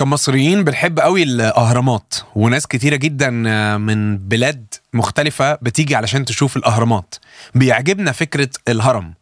كمصريين بنحب قوي الأهرامات وناس كتيرة جدا من بلاد مختلفة بتيجي علشان تشوف الأهرامات. بيعجبنا فكرة الهرم.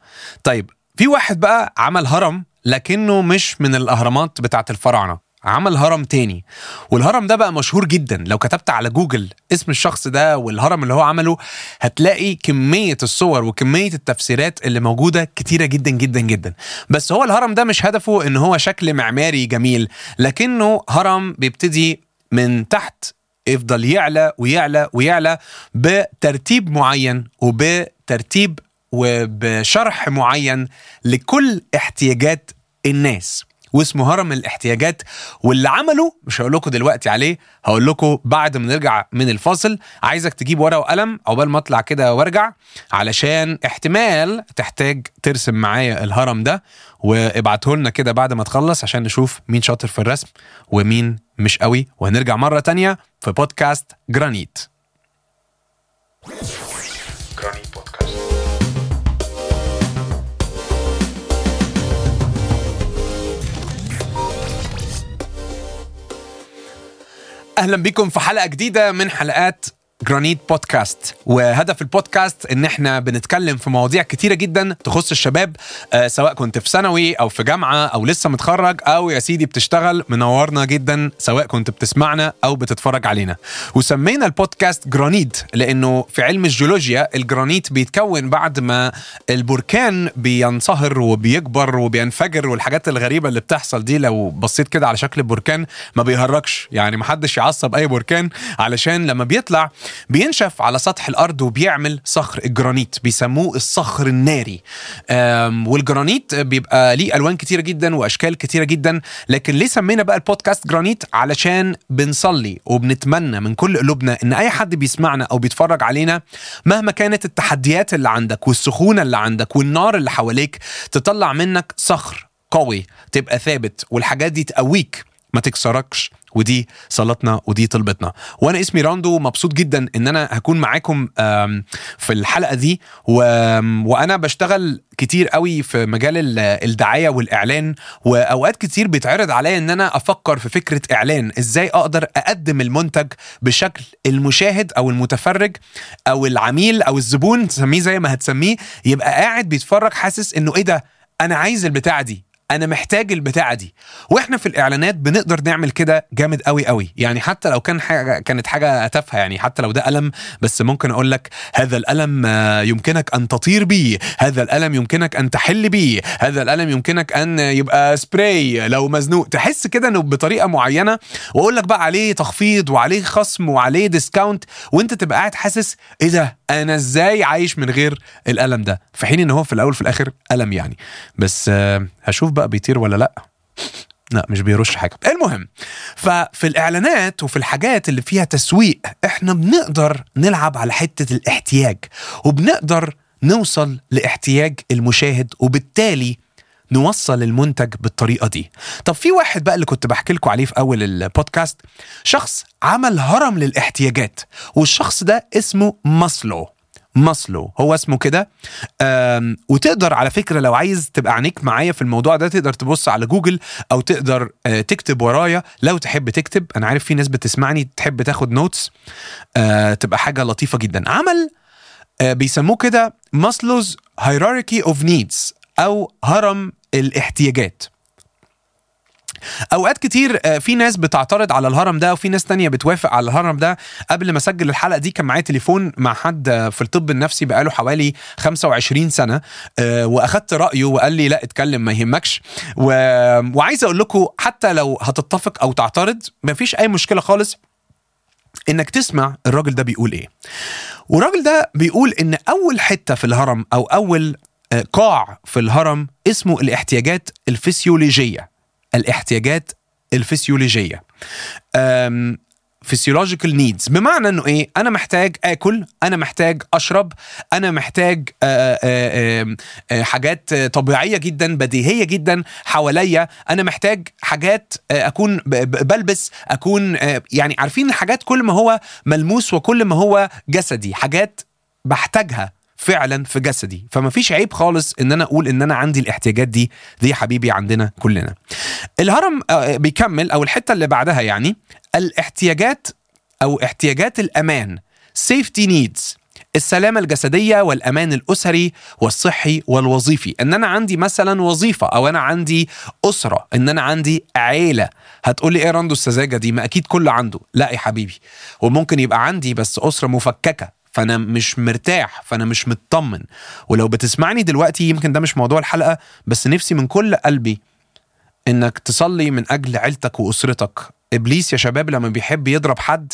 طيب في واحد بقى عمل هرم لكنه مش من الأهرامات بتاعت الفراعنة. عمل هرم تاني. والهرم ده بقى مشهور جدا. لو كتبت على جوجل اسم الشخص ده والهرم اللي هو عمله هتلاقي كمية الصور وكمية التفسيرات اللي موجودة كتيرة جدا جدا جدا. بس هو الهرم ده مش هدفه إن هو شكل معماري جميل لكنه هرم بيبتدي من تحت يفضل يعلى ويعلى ويعلى بترتيب معين وبترتيب وبشرح معين لكل احتياجات الناس. واسمه هرم الاحتياجات واللي عمله مش هقول لكم دلوقتي عليه هقول لكم بعد ما نرجع من الفاصل. عايزك تجيب ورقة وقلم عقبال ما أطلع كده وأرجع علشان احتمال تحتاج ترسم معايا الهرم ده وابعته لنا كده بعد ما تخلص عشان نشوف مين شاطر في الرسم ومين مش قوي. وهنرجع مرة تانية في بودكاست جرانيت جرانيت. أهلا بيكم في حلقة جديدة من حلقات جرانيت بودكاست. وهدف البودكاست إن إحنا بنتكلم في مواضيع كتيرة جدا تخص الشباب آه سواء كنت في ثانوي أو في جامعة أو لسه متخرج أو يا سيدي بتشتغل منورنا جدا سواء كنت بتسمعنا أو بتتفرج علينا. وسمينا البودكاست جرانيت لأنه في علم الجيولوجيا الجرانيت بيتكون بعد ما البركان بينصهر وبيكبر وبينفجر والحاجات الغريبة اللي بتحصل دي لو بصيت كده على شكل البركان ما بيهرجش يعني محدش يعصب أي بركان علشان لما بيطلع بينشف على سطح الأرض وبيعمل صخر الجرانيت بيسموه الصخر الناري. والجرانيت بيبقى ليه ألوان كتيرة جدا وأشكال كتيرة جدا لكن ليه سمينا بقى البودكاست جرانيت؟ علشان بنصلي وبنتمنى من كل قلوبنا إن أي حد بيسمعنا أو بيتفرج علينا مهما كانت التحديات اللي عندك والسخونة اللي عندك والنار اللي حواليك تطلع منك صخر قوي تبقى ثابت والحاجات دي تقويك ما تكسركش. ودي صلاتنا ودي طلبتنا. وأنا اسمي راندو مبسوط جدا إن أنا هكون معاكم في الحلقة دي. وأنا بشتغل كتير قوي في مجال ال- الدعاية والإعلان. وأوقات كتير بيتعرض عليا إن أنا أفكر في فكرة إعلان. إزاي أقدر أقدم المنتج بشكل المشاهد أو المتفرج أو العميل أو الزبون تسميه زي ما هتسميه يبقى قاعد بيتفرج حاسس إنه إيه ده؟ أنا عايز البتاعة دي. أنا محتاج البتاعة دي. وإحنا في الإعلانات بنقدر نعمل كده جامد قوي قوي يعني حتى لو كان حاجة كانت حاجة تافهة يعني حتى لو ده قلم بس ممكن أقول لك هذا القلم آه، يمكنك أن تطير بيه. هذا القلم يمكنك أن تحل بيه. هذا القلم يمكنك أن يبقى سبراي لو مزنوق. تحس كده إنه بطريقة معينة. وأقول لك بقى عليه تخفيض وعليه خصم وعليه discount وأنت تبقى قاعد حاسس إيه ده؟ أنا إزاي عايش من غير القلم ده؟ في حين إن هو في الأول في الآخر قلم يعني. بس آه، هشوف بقى بيطير ولا لأ. لا مش بيرش حاجة المهم ففي الإعلانات وفي الحاجات اللي فيها تسويق إحنا بنقدر نلعب على حتة الاحتياج وبنقدر نوصل لاحتياج المشاهد وبالتالي نوصل المنتج بالطريقة دي. طب في واحد بقى اللي كنت بحكي لكم عليه في أول البودكاست شخص عمل هرم للاحتياجات والشخص ده اسمه ماسلو. ماسلو. هو اسمه كده. وتقدر على فكرة لو عايز تبقى عينيك معايا في الموضوع ده تقدر تبص على جوجل أو تقدر آه، تكتب ورايا. لو تحب تكتب أنا عارف في ناس بتسمعني تحب تاخد notes آه، تبقى حاجة لطيفة جدا. عمل آه، بيسموه كده Maslow's hierarchy of needs أو هرم الاحتياجات. أوقات كتير آه، في ناس بتعترض على الهرم ده وفي ناس تانية بتوافق على الهرم ده. قبل ما أسجل الحلقة دي كان معايا تليفون مع حد آه، في الطب النفسي بقاله حوالي 25 سنة آه، وأخدت رأيه وقال لي لا اتكلم ما يهمكش. و... وعايز أقول لكم حتى لو هتتفق أو تعترض مفيش أي مشكلة خالص إنك تسمع الراجل ده بيقول إيه. والراجل ده بيقول إن أول حتة في الهرم أو أول قاع في الهرم اسمه الاحتياجات الفسيولوجية. الاحتياجات الفسيولوجية. physiological needs. بمعنى إنه إيه؟ أنا محتاج آكل أنا محتاج أشرب أنا محتاج آآ آآ آآ حاجات طبيعية جدا بديهية جدا حواليا. أنا محتاج حاجات آه، أكون بلبس أكون آه، يعني عارفين الحاجات كل ما هو ملموس وكل ما هو جسدي حاجات بحتاجها. فعلا في جسدي. فما فيش عيب خالص إن أنا أقول إن أنا عندي الاحتياجات دي. دي حبيبي عندنا كلنا. الهرم آه، بيكمل أو الحتة اللي بعدها يعني الاحتياجات أو احتياجات الأمان. safety needs السلامة الجسدية والأمان الأسري والصحي والوظيفي. إن أنا عندي مثلا وظيفة أو أنا عندي أسرة إن أنا عندي عيلة. هتقولي إيه رندو السذاجة دي؟ ما أكيد كله عنده. لا يا حبيبي. وممكن يبقى عندي بس أسرة مفككة. فأنا مش مرتاح فأنا مش مطمن. ولو بتسمعني دلوقتي يمكن ده مش موضوع الحلقة بس نفسي من كل قلبي إنك تصلي من أجل عيلتك وأسرتك. إبليس يا شباب لما بيحب يضرب حد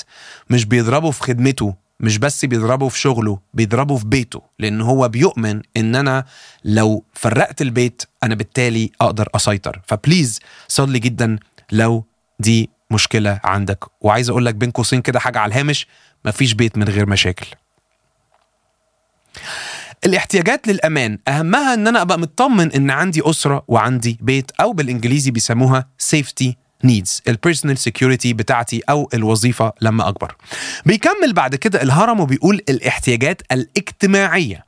مش بيضربه في خدمته مش بس بيضربه في شغله بيضربه في بيته. لأن هو بيؤمن إن أنا لو فرقت البيت أنا بالتالي أقدر أسيطر. فبليز صلي جدا لو دي مشكلة عندك. وعايز أقول لك بين قوسين كده حاجة على الهامش مفيش بيت من غير مشاكل. الاحتياجات للأمان أهمها إن أنا أبقى مطمن إن عندي أسرة وعندي بيت أو بالإنجليزي بيسموها safety needs ال personal security بتاعتي أو الوظيفة لما أكبر. بيكمل بعد كده الهرم وبيقول الاحتياجات الاجتماعية.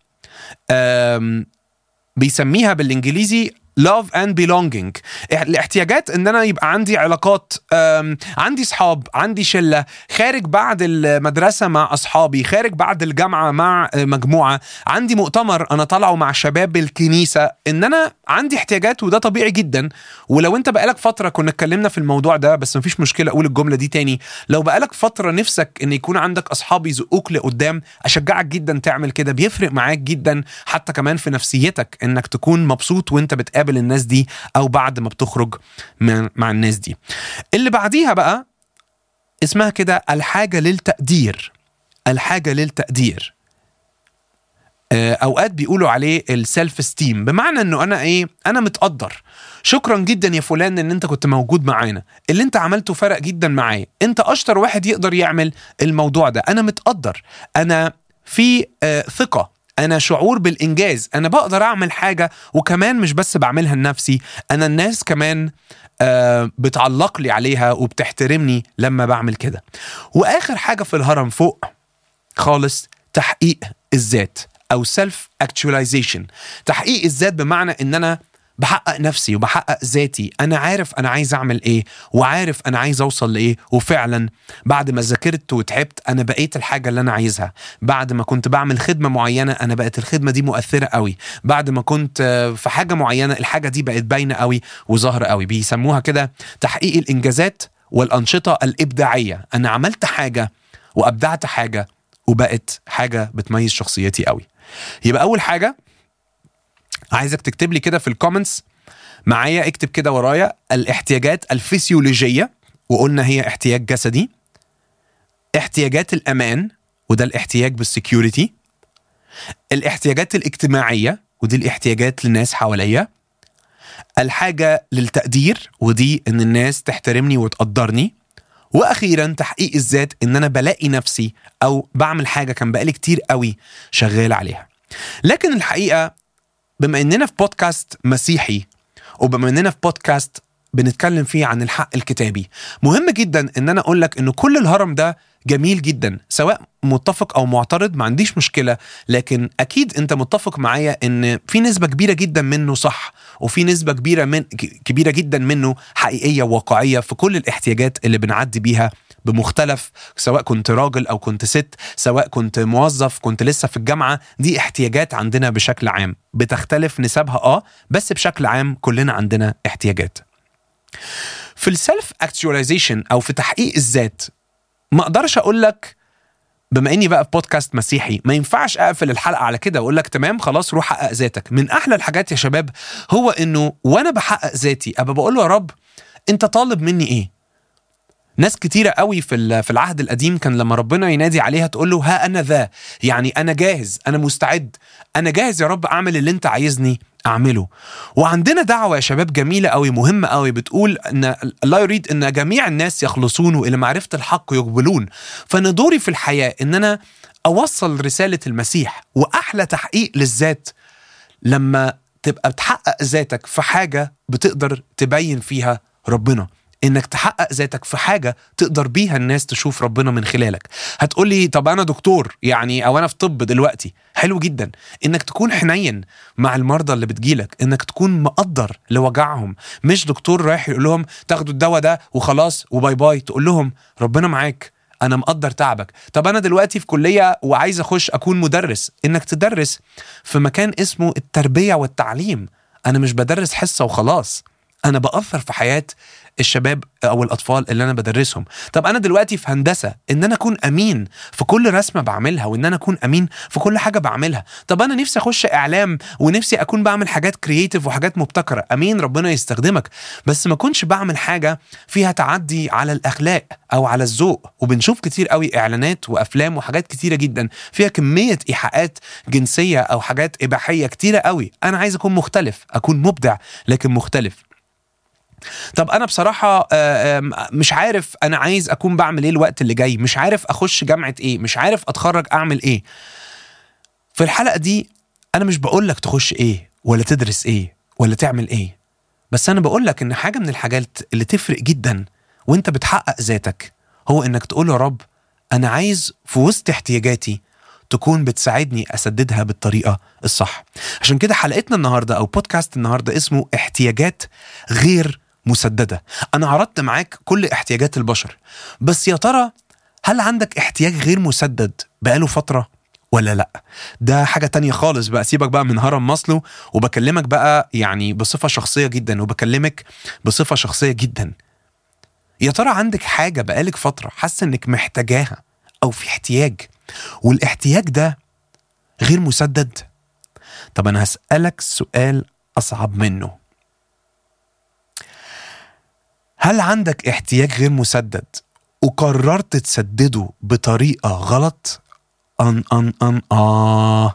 بيسميها بالإنجليزي love and belonging. الاحتياجات إن أنا يبقى عندي علاقات عندي صحاب عندي شلة خارج بعد المدرسة مع أصحابي خارج بعد الجامعة مع أه، مجموعة عندي مؤتمر أنا طالعه مع شباب الكنيسة إن أنا عندي احتياجات وده طبيعي جدا. ولو أنت بقالك فترة كنا اتكلمنا في الموضوع ده بس مفيش مشكلة أقول الجملة دي تاني. لو بقالك فترة نفسك إن يكون عندك اصحاب يزقوك لقدام أشجعك جدا تعمل كده بيفرق معاك جدا حتى كمان في نفسيتك إنك تكون مبسوط وأنت بتقابل الناس دي أو بعد ما بتخرج مع الناس دي. اللي بعديها بقى اسمها كده الحاجة للتقدير. الحاجة للتقدير. آه، أوقات بيقولوا عليه السيلف ستيم بمعنى إنه أنا إيه؟ أنا متقدر. شكرا جدا يا فلان إن أنت كنت موجود معانا. اللي أنت عملته فرق جدا معايا. أنت أشطر واحد يقدر يعمل الموضوع ده. أنا متقدر. أنا في آه، ثقة. أنا شعور بالإنجاز أنا بقدر أعمل حاجة وكمان مش بس بعملها لنفسي أنا الناس كمان آه، بتعلق لي عليها وبتحترمني لما بعمل كده. وآخر حاجة في الهرم فوق خالص تحقيق الذات أو self actualization تحقيق الذات بمعنى إن أنا بحقق نفسي وبحقق ذاتي. أنا عارف أنا عايز أعمل إيه وعارف أنا عايز أوصل لإيه وفعلا بعد ما ذاكرت وتعبت أنا بقيت الحاجة اللي أنا عايزها. بعد ما كنت بعمل خدمة معينة أنا بقت الخدمة دي مؤثرة قوي. بعد ما كنت في حاجة معينة الحاجة دي بقت باينة قوي وظاهرة قوي. بيسموها كده تحقيق الإنجازات والأنشطة الإبداعية. أنا عملت حاجة وأبدعت حاجة وبقت حاجة بتميز شخصيتي قوي. يبقى أول حاجة عايزك تكتب لي كده في الكومنتس معايا اكتب كده ورايا الاحتياجات الفسيولوجية وقلنا هي احتياج جسدي. احتياجات الأمان وده الاحتياج بالسكيورتي الاحتياجات الاجتماعية ودي الاحتياجات للناس حواليا. الحاجة للتقدير ودي إن الناس تحترمني وتقدرني. وأخيرا تحقيق الذات إن أنا بلاقي نفسي أو بعمل حاجة كان بقالي كتير قوي شغال عليها. لكن الحقيقة بما إننا في بودكاست مسيحي وبما إننا في بودكاست بنتكلم فيه عن الحق الكتابي مهم جدا إن أنا أقول لك ان كل الهرم ده جميل جدا. سواء متفق أو معترض ما عنديش مشكلة لكن أكيد أنت متفق معايا إن في نسبة كبيرة جدا منه صح وفي نسبة كبيرة من كبيرة جدا منه حقيقية وواقعيه في كل الاحتياجات اللي بنعدي بيها بمختلف سواء كنت راجل أو كنت ست سواء كنت موظف كنت لسه في الجامعة. دي احتياجات عندنا بشكل عام. بتختلف نسبها آه بس بشكل عام كلنا عندنا احتياجات. في ال self actualization أو في تحقيق الذات ما أقدرش أقول لك بما اني بقى في بودكاست مسيحي ما ينفعش اقفل الحلقة على كده واقول لك تمام خلاص روح حقق ذاتك. من أحلى الحاجات يا شباب هو إنه وأنا بحقق ذاتي أبقى بقول له يا رب أنت طالب مني إيه؟ ناس كتيرة قوي في في العهد القديم كان لما ربنا ينادي عليها تقول له ها أنا ذا يعني أنا جاهز أنا مستعد أنا جاهز يا رب أعمل اللي أنت عايزني. أعمله. وعندنا دعوة يا شباب جميلة قوي مهمة قوي بتقول أن الله يريد أن جميع الناس يخلصون وإلى معرفة الحق يقبلون. فأنا دوري في الحياة أن أنا أوصل رسالة المسيح وأحلى تحقيق للذات. لما تبقى بتحقق ذاتك في حاجة بتقدر تبين فيها ربنا. إنك تحقق ذاتك في حاجة تقدر بيها الناس تشوف ربنا من خلالك. هتقولي طب أنا دكتور يعني أو أنا في طب دلوقتي حلو جدا. إنك تكون حنين مع المرضى اللي بتجيلك إنك تكون مقدر لوجعهم. مش دكتور رايح يقول لهم تاخدوا الدواء ده وخلاص وباي باي تقول لهم ربنا معاك أنا مقدر تعبك. طب أنا دلوقتي في كلية وعايز أخش أكون مدرس إنك تدرس في مكان اسمه التربية والتعليم. أنا مش بدرس حصة وخلاص. أنا باثر في حياة الشباب أو الأطفال اللي أنا بدرسهم. طب أنا دلوقتي في هندسة إن أنا أكون أمين في كل رسمة بعملها وإن أنا أكون أمين في كل حاجة بعملها طب أنا نفسي أخش إعلام ونفسي أكون بعمل حاجات كرييتيف وحاجات مبتكرة. أمين ربنا يستخدمك. بس ما كنتش بعمل حاجة فيها تعدي على الأخلاق أو على الذوق. وبنشوف كتير قوي إعلانات وأفلام وحاجات كتيرة جدا فيها كمية إيحاءات جنسية أو حاجات إباحية كتيرة قوي. أنا عايز أكون مختلف أكون مبدع لكن مختلف. طب أنا بصراحة آه، مش عارف أنا عايز أكون بعمل إيه الوقت اللي جاي مش عارف أخش جامعة إيه مش عارف أتخرج أعمل إيه. في الحلقة دي أنا مش بقول لك تخش إيه ولا تدرس إيه ولا تعمل إيه. بس أنا بقول لك إن حاجة من الحاجات اللي تفرق جدا وأنت بتحقق ذاتك هو إنك تقول يا رب أنا عايز في وسط احتياجاتي تكون بتساعدني أسددها بالطريقة الصح. عشان كده حلقتنا النهارده أو بودكاست النهارده اسمه احتياجات غير مسددة. أنا عرضت معاك كل احتياجات البشر. بس يا ترى هل عندك احتياج غير مسدد بقاله فترة ولا لأ؟ ده حاجة تانية خالص بقى. سيبك بقى من هرم ماسلو وبكلمك بقى يعني بصفة شخصية جدا وبكلمك بصفة شخصية جدا. يا ترى عندك حاجة بقالك فترة حاسه إنك محتاجاها أو في احتياج والاحتياج ده غير مسدد؟ طب أنا هسألك سؤال أصعب منه. هل عندك احتياج غير مسدد وقررت تسدده بطريقة غلط؟ ان ان ان آه.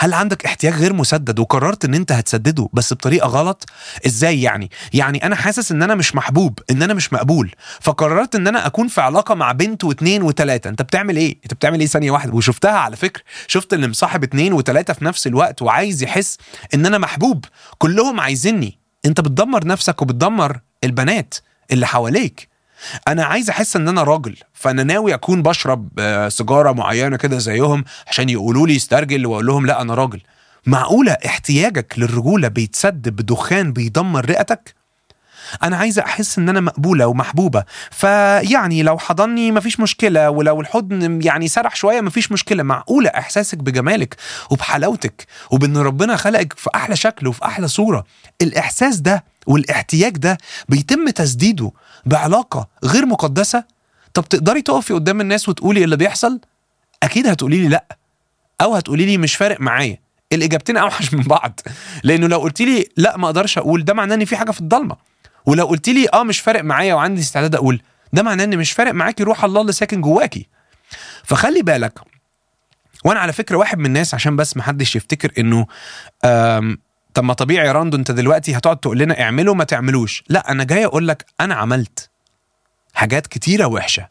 هل عندك احتياج غير مسدد وقررت إن أنت هتسدده بس بطريقة غلط؟ إزاي يعني؟ يعني أنا حاسس إن أنا مش محبوب إن أنا مش مقبول فقررت إن أنا أكون في علاقة مع بنت واثنين وثلاثه أنت بتعمل إيه؟ أنت بتعمل إيه ثانية واحدة؟ وشفتها على فكرة. شفت اللي مصاحب اثنين وثلاثه في نفس الوقت وعايز يحس إن أنا محبوب. كلهم عايزيني. أنت بتدمر نفسك وبتدمر البنات اللي حواليك. أنا عايز أحس إن أنا راجل فأنا ناوي أكون بشرب آه، سيجارة معينة كده زيهم عشان يقولوا لي استرجل وأقول لهم لا أنا راجل. معقولة احتياجك للرجولة بيتسد بدخان بيدمر رئتك؟ أنا عايزه أحس إن أنا مقبولة ومحبوبة. فيعني لو حضني مفيش مشكلة ولو الحضن يعني سرح شوية مفيش مشكلة. معقولة إحساسك بجمالك وبحلاوتك وبإن ربنا خلقك في أحلى شكل وفي أحلى صورة؟ الإحساس ده والاحتياج ده بيتم تسديده بعلاقة غير مقدسة؟ طب تقدري تقفي قدام الناس وتقولي اللي بيحصل؟ أكيد هتقولي لي لأ أو هتقولي لي مش فارق معايا. الإجابتين أوحش من بعض. لأنه لو قلت لي لأ ما أقدرش أقول ده معناه إن في حاجة في الضلمة. ولو قلت لي آه مش فارق معايا وعندي استعداد أقول ده معناه إن مش فارق معاكي روح الله اللي ساكن جواكي فخلي بالك وأنا على فكرة واحد من الناس عشان بس ما حدش يفتكر إنه طب ما طبيعي يا راندو أنت دلوقتي هتقعد تقول لنا اعملوا ما تعملوش. لا أنا جاي أقول لك أنا عملت حاجات كتيرة وحشة.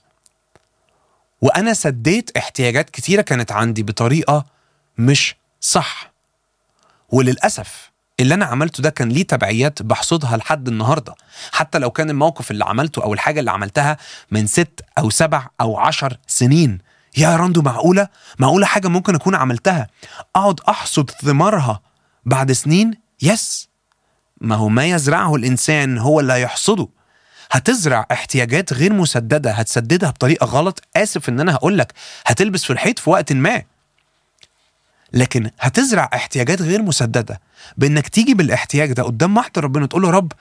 وأنا سديت احتياجات كتيرة كانت عندي بطريقة مش صح. وللأسف اللي أنا عملته ده كان ليه تبعيات بحصدها لحد النهارده. حتى لو كان الموقف اللي عملته أو الحاجة اللي عملتها من ست أو سبع أو عشر سنين. يا راندو معقولة؟ معقولة حاجة ممكن أكون عملتها؟ أقعد أحصد ثمارها بعد سنين؟ yes. ما هو ما يزرعه الإنسان هو اللي هيحصده. هتزرع احتياجات غير مسددة هتسددها بطريقة غلط. آسف إن أنا هقول لك هتلبس في الحيط في وقت ما. لكن هتزرع احتياجات غير مسددة بإنك تيجي بالاحتياج ده قدام محضر ربنا تقول له رب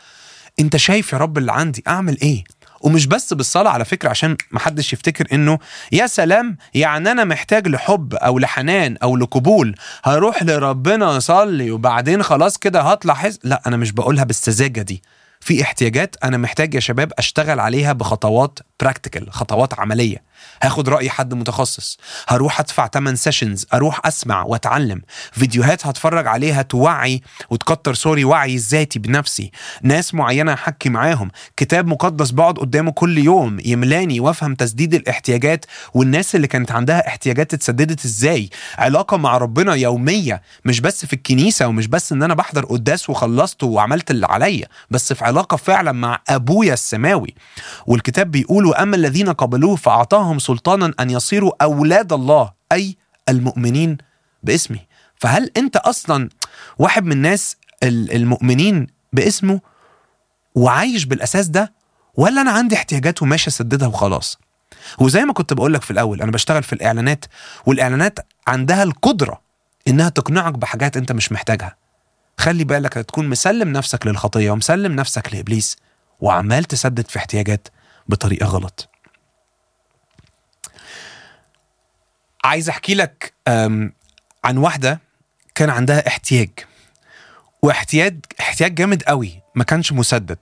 أنت شايف يا رب اللي عندي أعمل إيه؟ ومش بس بالصلاة على فكرة عشان محدش يفتكر إنه يا سلام يعني أنا محتاج لحب أو لحنان أو لقبول هروح لربنا أصلي وبعدين خلاص كده هطلع حس لا أنا مش بقولها بالسذاجه دي. في احتياجات أنا محتاج يا شباب أشتغل عليها بخطوات براكتيكال خطوات عملية. هاخد رأي حد متخصص. هروح أدفع 8 sessions أروح أسمع وأتعلم. فيديوهات هتفرج عليها توعي وتكتر sorry وعي الذاتي بنفسي. ناس معينة احكي معاهم. كتاب مقدس بقعد قدامه كل يوم يملاني وأفهم تسديد الاحتياجات والناس اللي كانت عندها احتياجات اتسددت إزاي. علاقة مع ربنا يومية مش بس في الكنيسة ومش بس إن أنا بحضر قداس وخلصت وعملت اللي عليا بس في علاقة فعلا مع أبويا السماوي. والكتاب بيقول وأما الذين قبلوه فاعطاهم سلطانا أن يصيروا أولاد الله أي المؤمنين باسمه. فهل أنت أصلا واحد من الناس ال- المؤمنين باسمه وعايش بالأساس ده ولا أنا عندي احتياجات وماشي أسددها وخلاص؟ وزي ما كنت بقول لك في الأول أنا بشتغل في الإعلانات والإعلانات عندها القدرة إنها تقنعك بحاجات أنت مش محتاجها. خلي بالك تكون مسلم نفسك للخطية ومسلم نفسك لإبليس وعمال تسدد في احتياجات بطريقة غلط. عايز أحكي لك عن واحدة كان عندها احتياج. واحتياج احتياج جامد قوي ما كانش مسدد.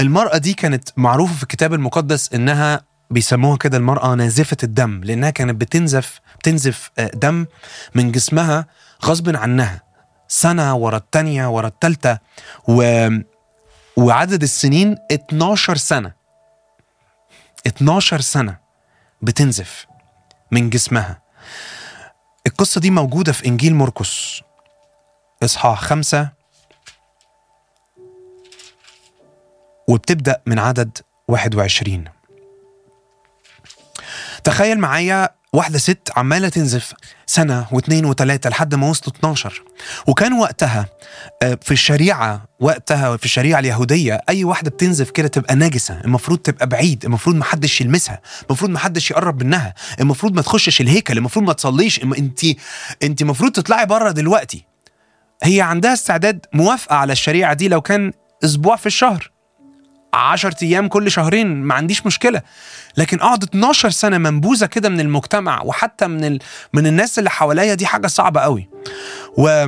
المرأة دي كانت معروفة في الكتاب المقدس إنها بيسموها كده المرأة نازفة الدم لأنها كانت بتنزف بتنزف آه، دم من جسمها غصب عنها. سنة ورا التانية ورا التالتة و... وعدد السنين 12 سنة. 12 سنة بتنزف. من جسمها. القصة دي موجودة في إنجيل مرقس إصحاح خمسة. وبتبدأ من عدد 21 تخيل معايا واحدة ست عمالة تنزف سنة واثنين وثلاثة لحد ما وصلوا 12 وكان وقتها آه، في الشريعة وقتها في الشريعة اليهودية أي واحدة بتنزف كده تبقى ناجسة المفروض تبقى بعيد المفروض محدش يلمسها المفروض محدش يقرب منها المفروض ما تخشش الهيكل المفروض ما تصليش انت انت المفروض تطلعي بره دلوقتي. هي عندها استعداد موافقة على الشريعة دي لو كان أسبوع في الشهر. 10 أيام كل شهرين ما عنديش مشكلة. لكن أقعد 12 سنة منبوذة كده من المجتمع وحتى من ال... من الناس اللي حواليا دي حاجة صعبة قوي. و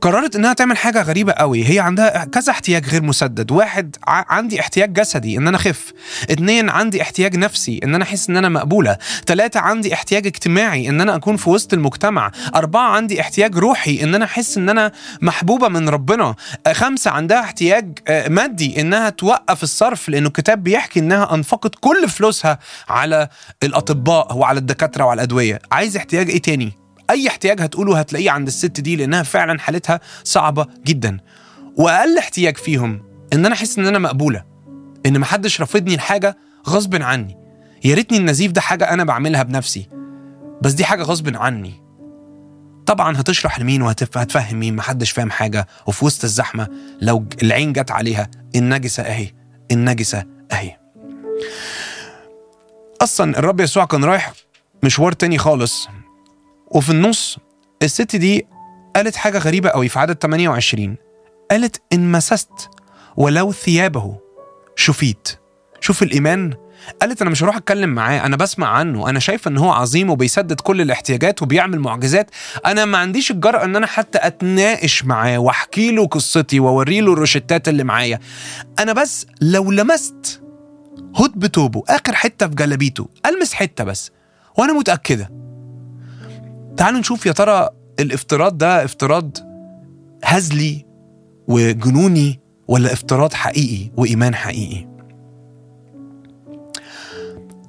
قررت إنها تعمل حاجة غريبة قوي. هي عندها كذا احتياج غير مسدد. واحد عندي احتياج جسدي إن أنا أخف. اتنين عندي احتياج نفسي إن أنا أحس إن أنا مقبولة. ثلاثة عندي احتياج اجتماعي إن أنا أكون في وسط المجتمع. أربعة عندي احتياج روحي إن أنا أحس إن أنا محبوبة من ربنا. آه، خمسة عندها احتياج آه، مادي إنها توقف الصرف لأنه الكتاب بيحكي إنها أنفقت كل فلوسها على الأطباء وعلى الدكاترة وعلى الأدوية. عايز احتياج إيه تاني؟ أي احتياج هتقوله هتلاقيه عند الست دي لأنها فعلا حالتها صعبة جدا. وأقل احتياج فيهم إن أنا أحس إن أنا مقبولة إن محدش رافضني الحاجة غصب عني. يا ريتني النزيف ده حاجة أنا بعملها بنفسي بس دي حاجة غصب عني. طبعا هتشرح لمين وهتفهم مين محدش فاهم حاجة. وفي وسط الزحمة لو العين جت عليها النجسة أهي النجسة أهي. أصلا الرب يسوع كان رايح مشوار تاني خالص. وفي النص الست دي قالت حاجة غريبة قوي في عدد 28 قالت إن مسست ولو ثيابه شفيت. شوف الإيمان. قالت أنا مش هروح أتكلم معاه. أنا بسمع عنه. أنا شايفة إن هو عظيم وبيسدد كل الاحتياجات وبيعمل معجزات. أنا ما عنديش الجرأة إن أنا حتى أتناقش معاه وأحكي له قصتي وأوري له الروشتات اللي معايا. أنا بس لو لمست هد بتوبه. آخر حتة في جلابيته. ألمس حتة بس. وأنا متأكدة. تعالوا نشوف يا ترى الافتراض ده افتراض هزلي وجنوني ولا افتراض حقيقي وإيمان حقيقي؟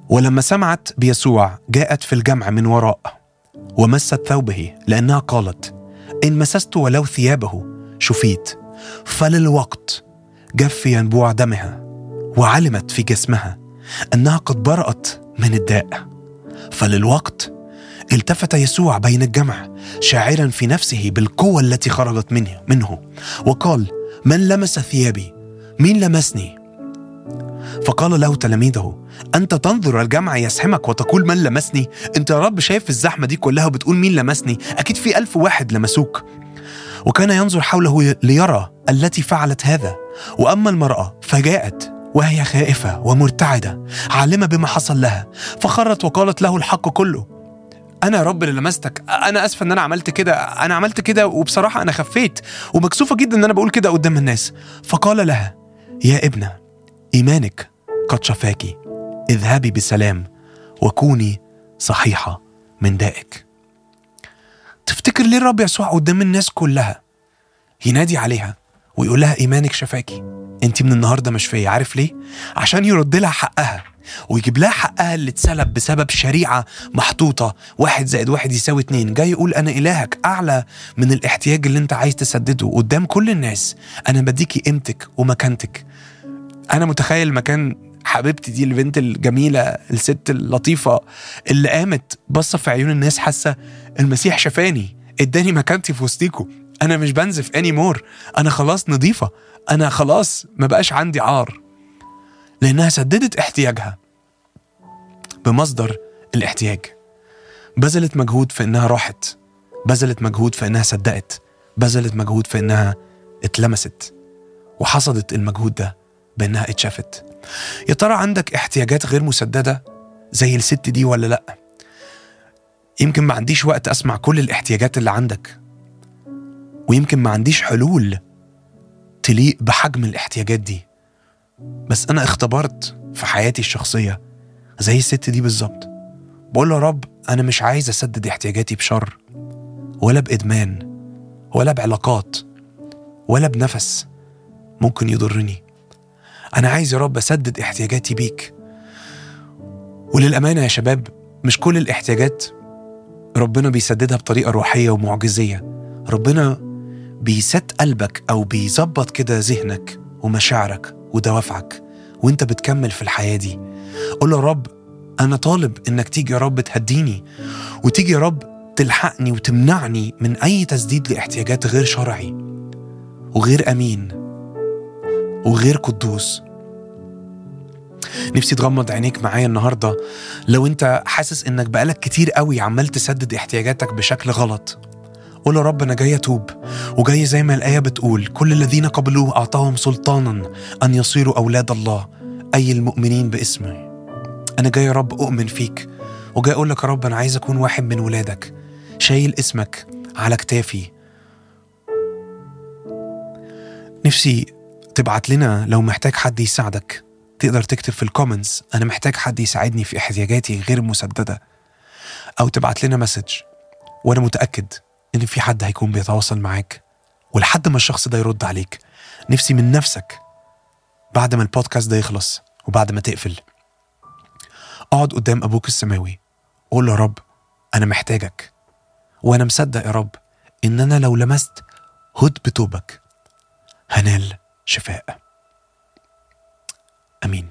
ولما سمعت بيسوع جاءت في الجمع من وراء ومست ثوبه لأنها قالت إن مسست ولو ثيابه شفيت. فللوقت جف ينبوع دمها وعلمت في جسمها أنها قد برأت من الداء. فللوقت التفت يسوع بين الجمع شاعرا في نفسه بالقوة التي خرجت منه منه وقال من لمس ثيابي مين لمسني؟ فقال له تلاميذه أنت تنظر الجمع يزحمك وتقول من لمسني؟ أنت يا رب شايف الزحمة دي كلها وبتقول مين لمسني؟ أكيد في ألف واحد لمسوك. وكان ينظر حوله ليرى التي فعلت هذا وأما المرأة فجاءت وهي خائفة ومرتعدة عالمة بما حصل لها فخرت وقالت له الحق كله. أنا يا رب اللي لمستك. أنا آسفة إن أنا عملت كده. أنا عملت كده وبصراحة أنا خفيت ومكسوفة جدا إن أنا بقول كده قدام الناس. فقال لها يا ابنة إيمانك قد شفاك. اذهبي بسلام وكوني صحيحة من دائك. تفتكر ليه الرب يسوع قدام الناس كلها ينادي عليها ويقول لها إيمانك شفاكي انت من النهاردة مش فيا. عارف ليه؟ عشان يرد لها حقها. ويجيب لها حقها اللي اتسلب بسبب شريعة محطوطة. واحد زائد واحد يساوي اتنين. جاي يقول أنا إلهك أعلى من الاحتياج اللي أنت عايز تسدده قدام كل الناس. أنا بديكي قيمتك ومكانتك. أنا متخيل مكان حبيبتي دي البنت الجميلة الست اللطيفة اللي قامت بصة في عيون الناس حاسة المسيح شفاني اداني مكانتي في وسطيكوا أنا مش بنزف اني مور أنا خلاص نظيفة. أنا خلاص ما بقاش عندي عار. لأنها سددت احتياجها. بمصدر الاحتياج. بذلت مجهود في إنها راحت. بذلت مجهود في إنها صدقت. بذلت مجهود في إنها اتلمست. وحصدت المجهود ده بإنها اتشافت. يا ترى عندك احتياجات غير مسددة زي الست دي ولا لأ؟ يمكن ما عنديش وقت أسمع كل الاحتياجات اللي عندك. ويمكن ما عنديش حلول تليق بحجم الاحتياجات دي. بس أنا اختبرت في حياتي الشخصية زي الست دي بالظبط. بقول له يا رب أنا مش عايز أسدد احتياجاتي بشر ولا بإدمان ولا بعلاقات ولا بنفس ممكن يضرني. أنا عايز يا رب أسدد احتياجاتي بيك. وللأمانة يا شباب مش كل الاحتياجات ربنا بيسددها بطريقة روحية ومعجزية. ربنا بيست قلبك أو بيظبط كده ذهنك ومشاعرك ودوافعك. وانت بتكمل في الحياة دي. قول له يا رب أنا طالب إنك تيجي يا رب تهديني وتيجي يا رب تلحقني وتمنعني من أي تسديد لاحتياجات غير شرعي وغير أمين وغير قدوس. نفسي تغمض عينيك معايا النهارده لو أنت حاسس إنك بقالك كتير قوي عمال تسدد احتياجاتك بشكل غلط. قول يا رب أنا جاي أتوب. وجاي زي ما الآية بتقول كل الذين قبلوه أعطاهم سلطانا أن يصيروا أولاد الله أي المؤمنين باسمه. أنا جاي يا رب أؤمن فيك وجاي أقول لك يا رب أنا عايز أكون واحد من ولادك. شايل اسمك على كتافي. نفسي تبعت لنا لو محتاج حد يساعدك. تقدر تكتب في الكومنتس أنا محتاج حد يساعدني في احتياجاتي غير مسددة. أو تبعت لنا مسج وأنا متأكد إن في حد هيكون بيتواصل معاك ولحد ما الشخص ده يرد عليك. نفسي من نفسك بعد ما البودكاست ده يخلص وبعد ما تقفل. أقعد قدام أبوك السماوي قول يا رب أنا محتاجك. وأنا مصدق يا رب إن أنا لو لمست هد بتوبك هنال شفاء. آمين.